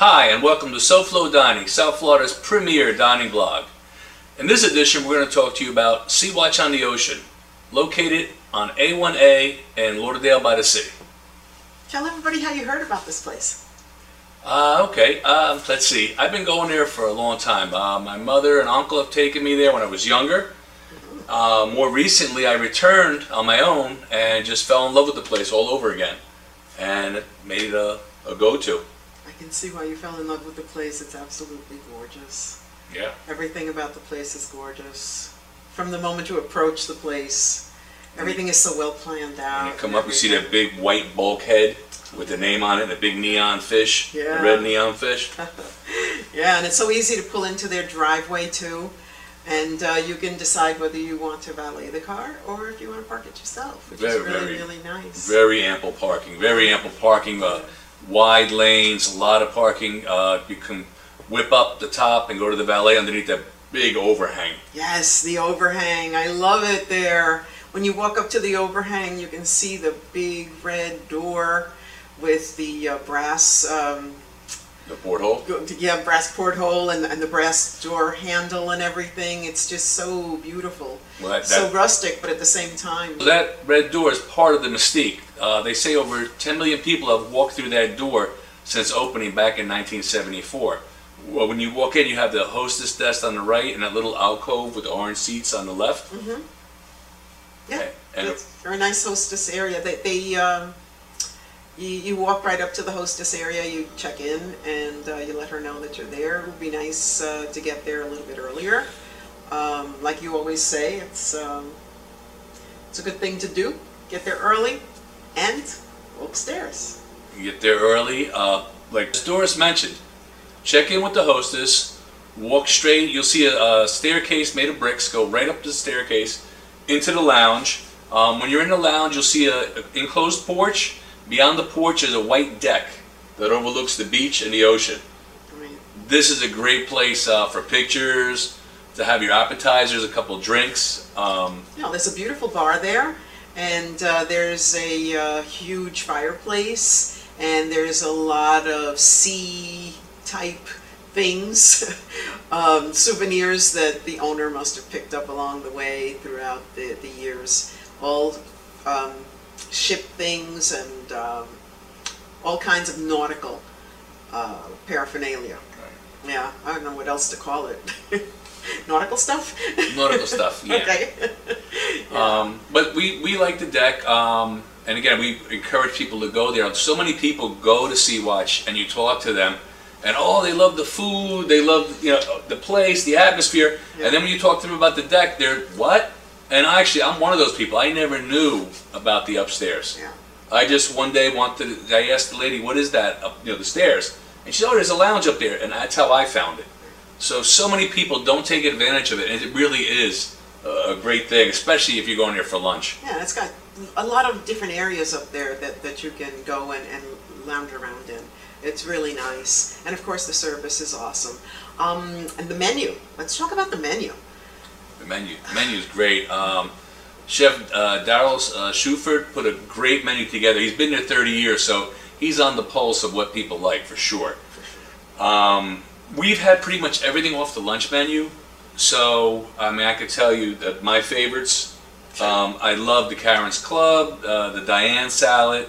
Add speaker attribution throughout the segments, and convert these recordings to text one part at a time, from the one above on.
Speaker 1: Hi, and welcome to SoFlo Dining, South Florida's premier dining blog. In this edition, we're going to talk to you about Sea Watch on the Ocean, located on A1A in Lauderdale by the Sea.
Speaker 2: Tell everybody how you heard about this place.
Speaker 1: Uh, okay, uh, let's see. I've been going there for a long time. Uh, my mother and uncle have taken me there when I was younger. Uh, more recently, I returned on my own and just fell in love with the place all over again. And it made it a, a go-to.
Speaker 2: I can see why you fell in love with the place. It's absolutely gorgeous.
Speaker 1: Yeah.
Speaker 2: Everything about the place is gorgeous. From the moment you approach the place, everything is so well planned out.
Speaker 1: When you come up, you see that big white bulkhead with the name on it, the big neon fish,
Speaker 2: Yeah.
Speaker 1: the red neon fish.
Speaker 2: Yeah, and it's so easy to pull into their driveway too. And uh, you can decide whether you want to valet the car or if you want to park it yourself, which
Speaker 1: Very,
Speaker 2: is really,
Speaker 1: very,
Speaker 2: really nice.
Speaker 1: Very ample parking, very ample parking, uh, wide lanes, a lot of parking. Uh, you can whip up the top and go to the valet underneath that big overhang.
Speaker 2: Yes, the overhang. I love it there. When you walk up to the overhang, you can see the big red door with the uh, brass, um,
Speaker 1: The porthole.
Speaker 2: yeah, brass porthole and, and the brass door handle and everything. It's just so beautiful.
Speaker 1: Well, that-
Speaker 2: so
Speaker 1: that-
Speaker 2: rustic, but at the same time.
Speaker 1: That red door is part of the mystique. Uh, they say over 10 million people have walked through that door since opening back in 1974. Well, when you walk in, you have the hostess desk on the right and that little alcove with the orange seats on the left. Mhm.
Speaker 2: Yeah,
Speaker 1: Okay, and-
Speaker 2: it's a very nice hostess area. They, they um, you, you walk right up to the hostess area, you check in, and uh, you let her know that you're there. It would be nice uh, to get there a little bit earlier. Um, like you always say, it's um, it's a good thing to do. Get there early, and go upstairs.
Speaker 1: You get there early. Uh, like Doris mentioned, check in with the hostess, walk straight. You'll see a, a staircase made of bricks. Go right up the staircase into the lounge. Um, when you're in the lounge, you'll see a, a enclosed porch. Beyond the porch is a white deck that overlooks the beach and the ocean. This is a great place uh, for pictures, to have your appetizers, a couple drinks. Um,
Speaker 2: there's a beautiful bar there, and uh, there's a uh, huge fireplace, and there's a lot of sea type things, um, souvenirs that the owner must have picked up along the way throughout the, the years. All um, ship things and um, all kinds of nautical uh, paraphernalia. Yeah, I don't know what else to call it. nautical stuff?
Speaker 1: nautical stuff, yeah.
Speaker 2: Okay.
Speaker 1: Um, but we, we like the deck, um, and again, we encourage people to go there. So many people go to Sea Watch, and you talk to them, and oh, they love the food, they love you know the place, the atmosphere,
Speaker 2: Yeah.
Speaker 1: and then when you talk to them about the deck, they're what? And actually, I'm one of those people. I never knew about the upstairs.
Speaker 2: Yeah.
Speaker 1: I just one day wanted. To, I asked the lady, "What is that up, you know, the stairs?" And she said, "Oh, there's a lounge up there," and that's how I found it. So, so many people don't take advantage of it, and it really is a a great thing, especially if you're going there for lunch.
Speaker 2: Yeah, it's got a lot of different areas up there that, that you can go and, and lounge around in. It's really nice. And of course, the service is awesome. Um, and the menu. Let's talk about the menu.
Speaker 1: The menu, the menu is great. Um, Chef uh, Daryl uh, Schufert put a great menu together. He's been there 30 years, so he's on the pulse of what people like for sure. Um, we've had pretty much everything off the lunch menu, so I mean I could tell you that my favorites. Um, I love the Karen's Club, uh, the Diane salad.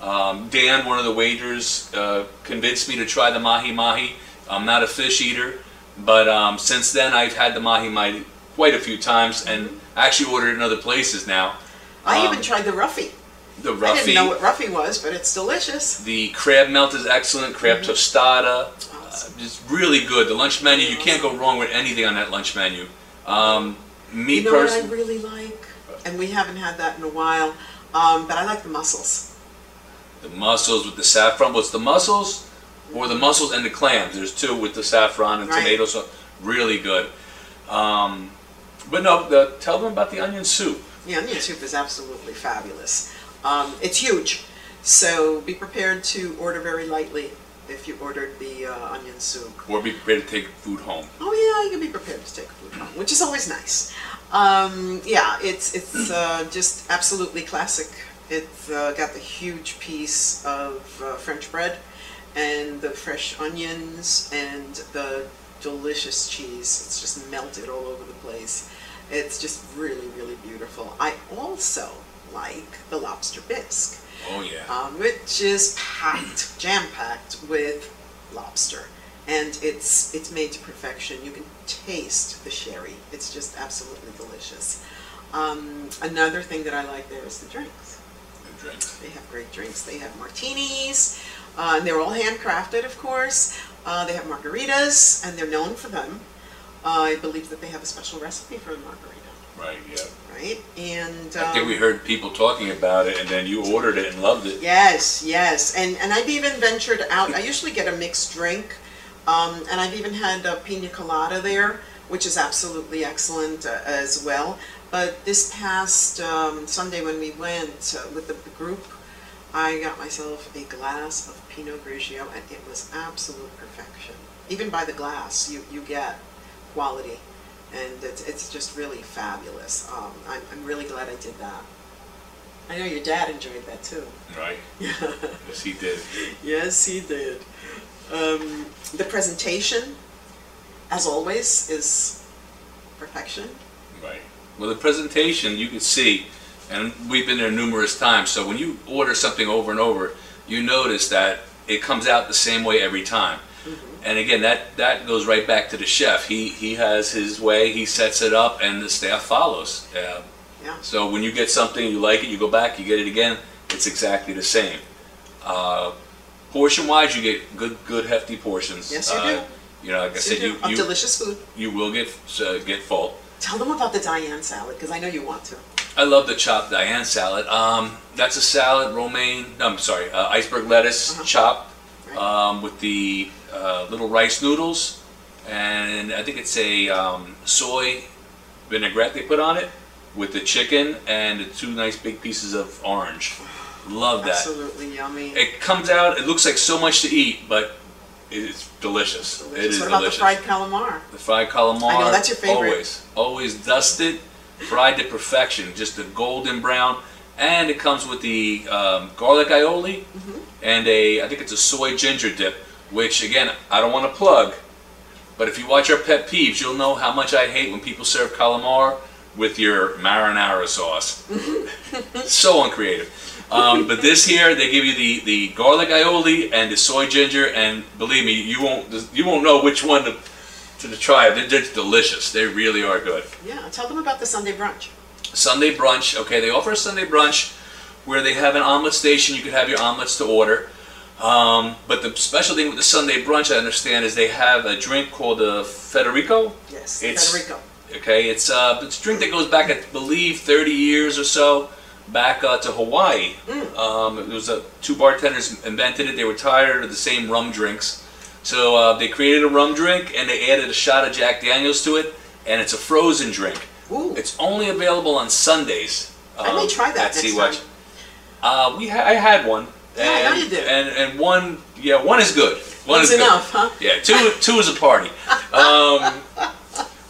Speaker 1: Um, Dan, one of the waiters, uh, convinced me to try the mahi mahi. I'm not a fish eater, but um, since then I've had the mahi mahi quite a few times and I actually ordered in other places now.
Speaker 2: I
Speaker 1: Um,
Speaker 2: even tried the Roughy.
Speaker 1: The
Speaker 2: I didn't know what Roughy was, but it's delicious.
Speaker 1: the crab melt is excellent, crab tostada,
Speaker 2: Awesome.
Speaker 1: uh, it's really good. The lunch menu, you can't go wrong with anything on that lunch menu. Um, me
Speaker 2: you know what I really like? And we haven't had that in a while, um, but I like the mussels.
Speaker 1: the mussels with the saffron. What's the mussels? Or the mussels and the clams. There's two with the saffron and
Speaker 2: Right.
Speaker 1: tomato sauce. Really good. Um, but no, the, tell them about the onion soup.
Speaker 2: The onion soup is absolutely fabulous. Um, it's huge, so be prepared to order very lightly if you ordered the uh, onion soup.
Speaker 1: Or be prepared to take food home.
Speaker 2: Oh yeah, you can be prepared to take food home, which is always nice. Um, yeah, it's it's uh, just absolutely classic. It's uh, got the huge piece of uh, French bread and the fresh onions and the delicious cheese. It's just melted all over the place. It's just really, really beautiful. I also like the lobster bisque,
Speaker 1: Oh, yeah.
Speaker 2: um, which is packed, jam-packed with lobster. And it's it's made to perfection. You can taste the sherry. It's just absolutely delicious. Um, another thing that I like there is the drinks.
Speaker 1: Drinks.
Speaker 2: They have great drinks. They have martinis, uh, and they're all handcrafted, of course. Uh, they have margaritas, and they're known for them. Uh, I believe that they have a special recipe for a margarita,
Speaker 1: Right, yeah.
Speaker 2: right? And
Speaker 1: I think we
Speaker 2: um,
Speaker 1: heard people talking about it, and then you ordered it and loved it.
Speaker 2: yes, yes, and and I've even ventured out. I usually get a mixed drink, um, and I've even had a pina colada there, which is absolutely excellent uh, as well. But this past um, Sunday when we went uh, with the group, I got myself a glass of Pinot Grigio, and it was absolute perfection. Even by the glass, you, you get quality, and it's, it's just really fabulous. Um, I'm, I'm really glad I did that. I know your dad enjoyed that too.
Speaker 1: Right? Yes, he did.
Speaker 2: yes, he did. Um, the presentation, as always, is perfection.
Speaker 1: Right. Well, the presentation you can see, and we've been there numerous times. So when you order something over and over, you notice that it comes out the same way every time. And again, that that goes right back to the chef. He he has his way. He sets it up, and the staff follows. Uh,
Speaker 2: Yeah.
Speaker 1: So when you get something, you like it, you go back, you get it again. It's exactly the same. Uh, portion wise, you get good good hefty portions.
Speaker 2: Yes, you
Speaker 1: Uh,
Speaker 2: do.
Speaker 1: You know, like I said,
Speaker 2: you
Speaker 1: you you,
Speaker 2: delicious food.
Speaker 1: you will get uh, get full.
Speaker 2: Tell them about the Diane salad, because I know you want to.
Speaker 1: I love the chopped Diane salad. Um, that's a salad, romaine. No, I'm sorry, uh, iceberg lettuce
Speaker 2: Uh-huh.
Speaker 1: chopped um, with the uh, little rice noodles, and I think it's a um, soy vinaigrette they put on it with the chicken and the two nice big pieces of orange. Love that.
Speaker 2: Absolutely yummy.
Speaker 1: It comes out. It looks like so much to eat, but it's delicious. It
Speaker 2: Delicious.
Speaker 1: is
Speaker 2: what about
Speaker 1: delicious.
Speaker 2: the fried calamari?
Speaker 1: The fried calamari.
Speaker 2: I know, that's your favorite.
Speaker 1: Always, always dusted, fried to perfection, just a golden brown, and it comes with the um, garlic aioli
Speaker 2: Mm-hmm.
Speaker 1: and a, I think it's a soy ginger dip. Which again, I don't want to plug, but if you watch our pet peeves, you'll know how much I hate when people serve calamar with your marinara sauce. so uncreative. Um, but this here, they give you the, the garlic aioli and the soy ginger, and believe me, you won't you won't know which one to to try. They're, they're delicious. They really are good.
Speaker 2: Yeah, tell them about the Sunday brunch.
Speaker 1: Sunday brunch. Okay, they offer a Sunday brunch where they have an omelet station. You can have your omelets to order. Um, but the special thing with the Sunday brunch, I understand, is they have a drink called the Federico.
Speaker 2: Yes,
Speaker 1: It's-
Speaker 2: Federico.
Speaker 1: Okay, it's uh, it's a drink that goes back, I believe, 30 years or so back uh, to Hawaii. Um, it was uh, two bartenders invented it. They were tired of the same rum drinks, so uh, they created a rum drink and they added a shot of Jack Daniels to it, and it's a frozen drink.
Speaker 2: Ooh,
Speaker 1: It's only available on Sundays.
Speaker 2: I may
Speaker 1: um,
Speaker 2: try that
Speaker 1: at
Speaker 2: next
Speaker 1: Sea
Speaker 2: time.
Speaker 1: Watch. Uh, we ha- I had one.
Speaker 2: Yeah, I know
Speaker 1: and,
Speaker 2: you did.
Speaker 1: And and one, yeah, one is good. One
Speaker 2: That's
Speaker 1: is good.
Speaker 2: enough, huh?
Speaker 1: Yeah, two two is a party. Um,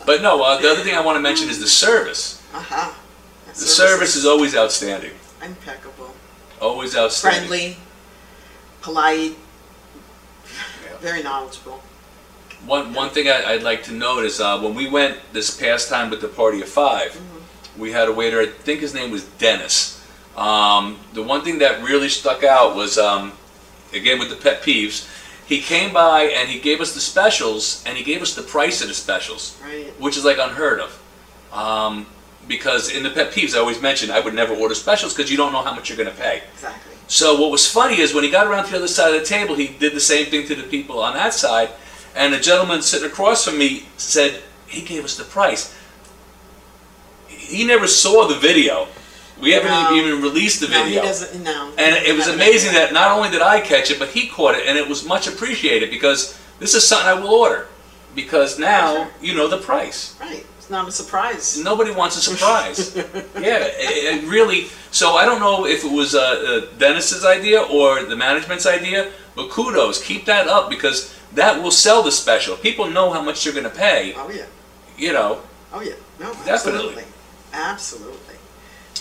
Speaker 1: but no, uh, the other thing I want to mention is the service.
Speaker 2: Aha. That
Speaker 1: The service is always outstanding.
Speaker 2: impeccable,
Speaker 1: Always outstanding.
Speaker 2: friendly, polite. Very knowledgeable.
Speaker 1: One one thing I, I'd like to note is uh, when we went this past time with the party of 5
Speaker 2: Mm-hmm.
Speaker 1: we had a waiter. I think his name was Dennis. Um, the one thing that really stuck out was um, again with the pet peeves. He came by and he gave us the specials and he gave us the price of the specials.
Speaker 2: Right.
Speaker 1: which is like unheard of. Um, because in the pet peeves, I always mention I would never order specials because you don't know how much you're going to pay.
Speaker 2: Exactly.
Speaker 1: So what was funny is when he got around to the other side of the table, he did the same thing to the people on that side, and the gentleman sitting across from me said he gave us the price. He never saw the video. We haven't
Speaker 2: No.
Speaker 1: even released the
Speaker 2: No, he
Speaker 1: video.
Speaker 2: doesn't. No.
Speaker 1: And it was amazing that not only did I catch it, but he caught it, and it was much appreciated because this is something I will order. Because now
Speaker 2: Sure.
Speaker 1: you know the price.
Speaker 2: Right. It's not a surprise.
Speaker 1: Nobody wants a surprise. yeah, it, it really. So I don't know if it was uh, uh, Dennis's idea or the management's idea, but kudos, keep that up because that will sell the special. People know how much they're going to pay.
Speaker 2: Oh yeah.
Speaker 1: You know,
Speaker 2: Oh yeah. No.
Speaker 1: Definitely.
Speaker 2: Absolutely. Absolutely.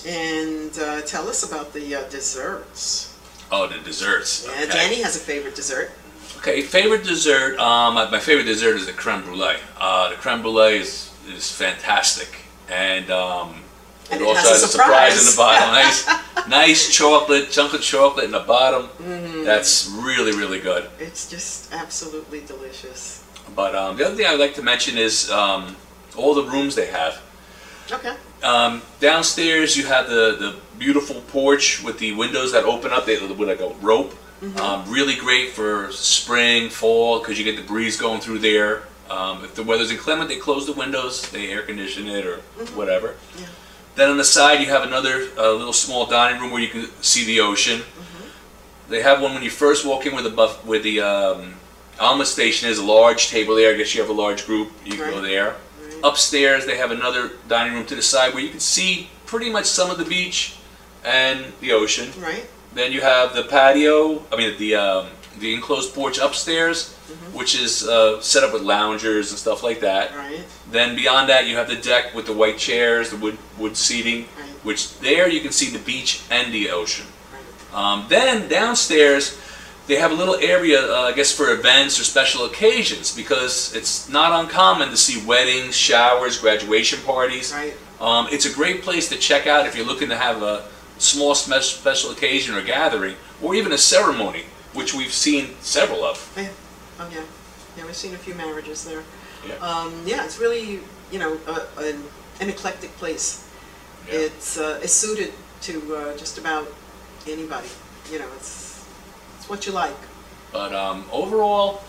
Speaker 2: And uh, tell us about the uh, desserts.
Speaker 1: oh, the desserts.
Speaker 2: Yeah,
Speaker 1: okay.
Speaker 2: Danny has a favorite dessert.
Speaker 1: Okay, favorite dessert. Um, my my favorite dessert is the creme brulee. Uh, the creme brulee is is fantastic, and um,
Speaker 2: And
Speaker 1: it
Speaker 2: it
Speaker 1: also
Speaker 2: has a
Speaker 1: a surprise in the bottom. Nice, nice chocolate, chunk of chocolate in the bottom.
Speaker 2: Mm-hmm.
Speaker 1: That's really really good.
Speaker 2: It's just absolutely delicious.
Speaker 1: But um, the other thing I'd like to mention is um, all the rooms they have.
Speaker 2: Okay.
Speaker 1: Um, downstairs, you have the, the beautiful porch with the windows that open up. They with like a rope. Um, really great for spring, fall, because you get the breeze going through there. Um, if the weather's inclement, they close the windows, they air condition it or whatever.
Speaker 2: Yeah.
Speaker 1: Then on the side, you have another uh, little small dining room where you can see the ocean. They have one when you first walk in where the buff where the um, Alma station is a large table there. I guess you have a large group. You can go there.
Speaker 2: Right.
Speaker 1: Upstairs, they have another dining room to the side where you can see pretty much some of the beach and the ocean.
Speaker 2: Right.
Speaker 1: Then you have the patio. I mean, the um, the enclosed porch upstairs, which is uh, set up with loungers and stuff like that.
Speaker 2: Right.
Speaker 1: Then beyond that, you have the deck with the white chairs, the wood wood seating,
Speaker 2: Right.
Speaker 1: which there you can see the beach and the ocean.
Speaker 2: Right.
Speaker 1: Um, then downstairs, they have a little area, uh, I guess, for events or special occasions because it's not uncommon to see weddings, showers, graduation parties.
Speaker 2: Right.
Speaker 1: Um, it's a great place to check out if you're looking to have a small special occasion or gathering, or even a ceremony, which we've seen several of.
Speaker 2: Yeah. Oh yeah. Yeah, we've seen a few marriages there.
Speaker 1: Yeah.
Speaker 2: Um, yeah, it's really you know a, an, an eclectic place.
Speaker 1: Yeah.
Speaker 2: It's uh, it's suited to uh, just about anybody. You know, it's it's what you like.
Speaker 1: But um, overall,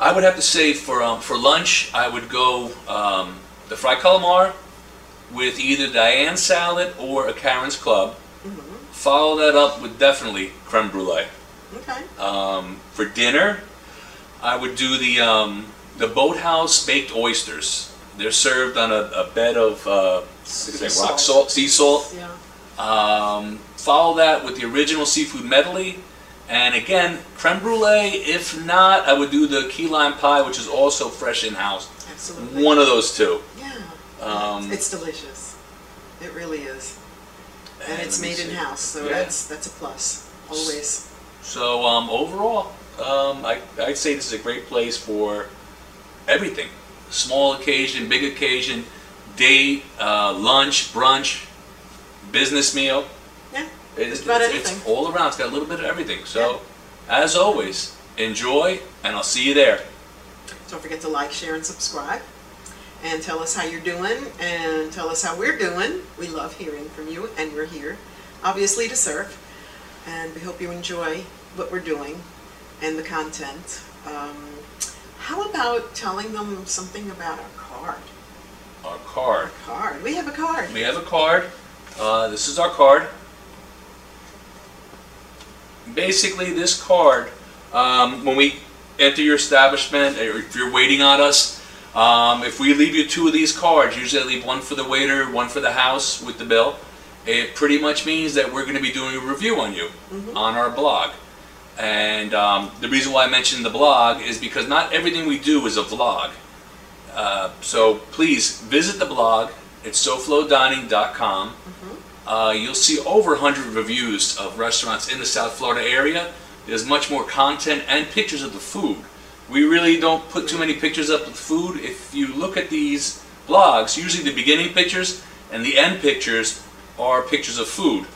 Speaker 1: I would have to say for um, for lunch, I would go um, the fried calamar with either Diane salad or a Karen's Club.
Speaker 2: Mm -hmm.
Speaker 1: Follow that up with definitely creme brulee.
Speaker 2: Okay.
Speaker 1: Um, for dinner, I would do the um, the boathouse baked oysters. They're served on a, a bed of uh, what is that,
Speaker 2: Sea
Speaker 1: rock
Speaker 2: salt.
Speaker 1: salt, sea salt.
Speaker 2: Yeah.
Speaker 1: Um, follow that with the original seafood medley. And again, creme brulee. If not, I would do the key lime pie, which is also fresh in house.
Speaker 2: Absolutely.
Speaker 1: One of those two.
Speaker 2: Yeah.
Speaker 1: Um,
Speaker 2: it's delicious. It really is. And, it's made in house, so
Speaker 1: Yeah.
Speaker 2: that's that's a plus. Always.
Speaker 1: So um, overall, um, I, I'd say this is a great place for everything: small occasion, big occasion, date, uh, lunch, brunch, business meal.
Speaker 2: Yeah.
Speaker 1: It-
Speaker 2: Just about
Speaker 1: it's,
Speaker 2: anything.
Speaker 1: it's all around. It's got a little bit of everything. So, as always, enjoy, and I'll see you there.
Speaker 2: Don't forget to like, share, and subscribe. And tell us how you're doing and tell us how we're doing. We love hearing from you, and we're here, obviously, to serve. And we hope you enjoy what we're doing and the content. Um, how about telling them something about our card?
Speaker 1: Our card.
Speaker 2: Card. We have a card.
Speaker 1: We have a card. Uh, this is our card. Basically, this card, um, when we enter your establishment, or if you're waiting on us, um, if we leave you two of these cards, usually I leave one for the waiter, one for the house with the bill. It pretty much means that we're going to be doing a review on you on our blog. And um, the reason why I mentioned the blog is because not everything we do is a vlog. Uh, so please visit the blog. It's soflodining.com. Uh, you'll see over 100 reviews of restaurants in the South Florida area. There's much more content and pictures of the food. We really don't put too many pictures up of food. If you look at these blogs, usually the beginning pictures and the end pictures are pictures of food.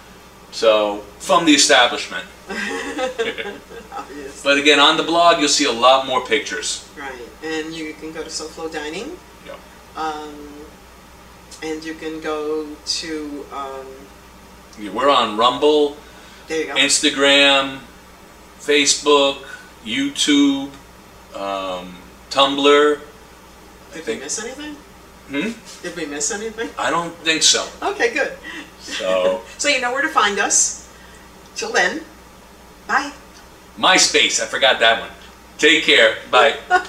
Speaker 1: So, from the establishment.
Speaker 2: Obvious.
Speaker 1: But again, on the blog, you'll see a lot more pictures.
Speaker 2: Right. And you can go to SoFlo Dining.
Speaker 1: Yeah.
Speaker 2: Um, and you can go to, um,
Speaker 1: We're on Rumble,
Speaker 2: there you go.
Speaker 1: Instagram, Facebook, YouTube, um, Tumblr. I
Speaker 2: Did we miss anything?
Speaker 1: Hmm?
Speaker 2: Did we miss anything?
Speaker 1: I don't think so.
Speaker 2: Okay, good.
Speaker 1: So,
Speaker 2: So you know where to find us. Till then, bye.
Speaker 1: MySpace. I forgot that one. Take care. Bye.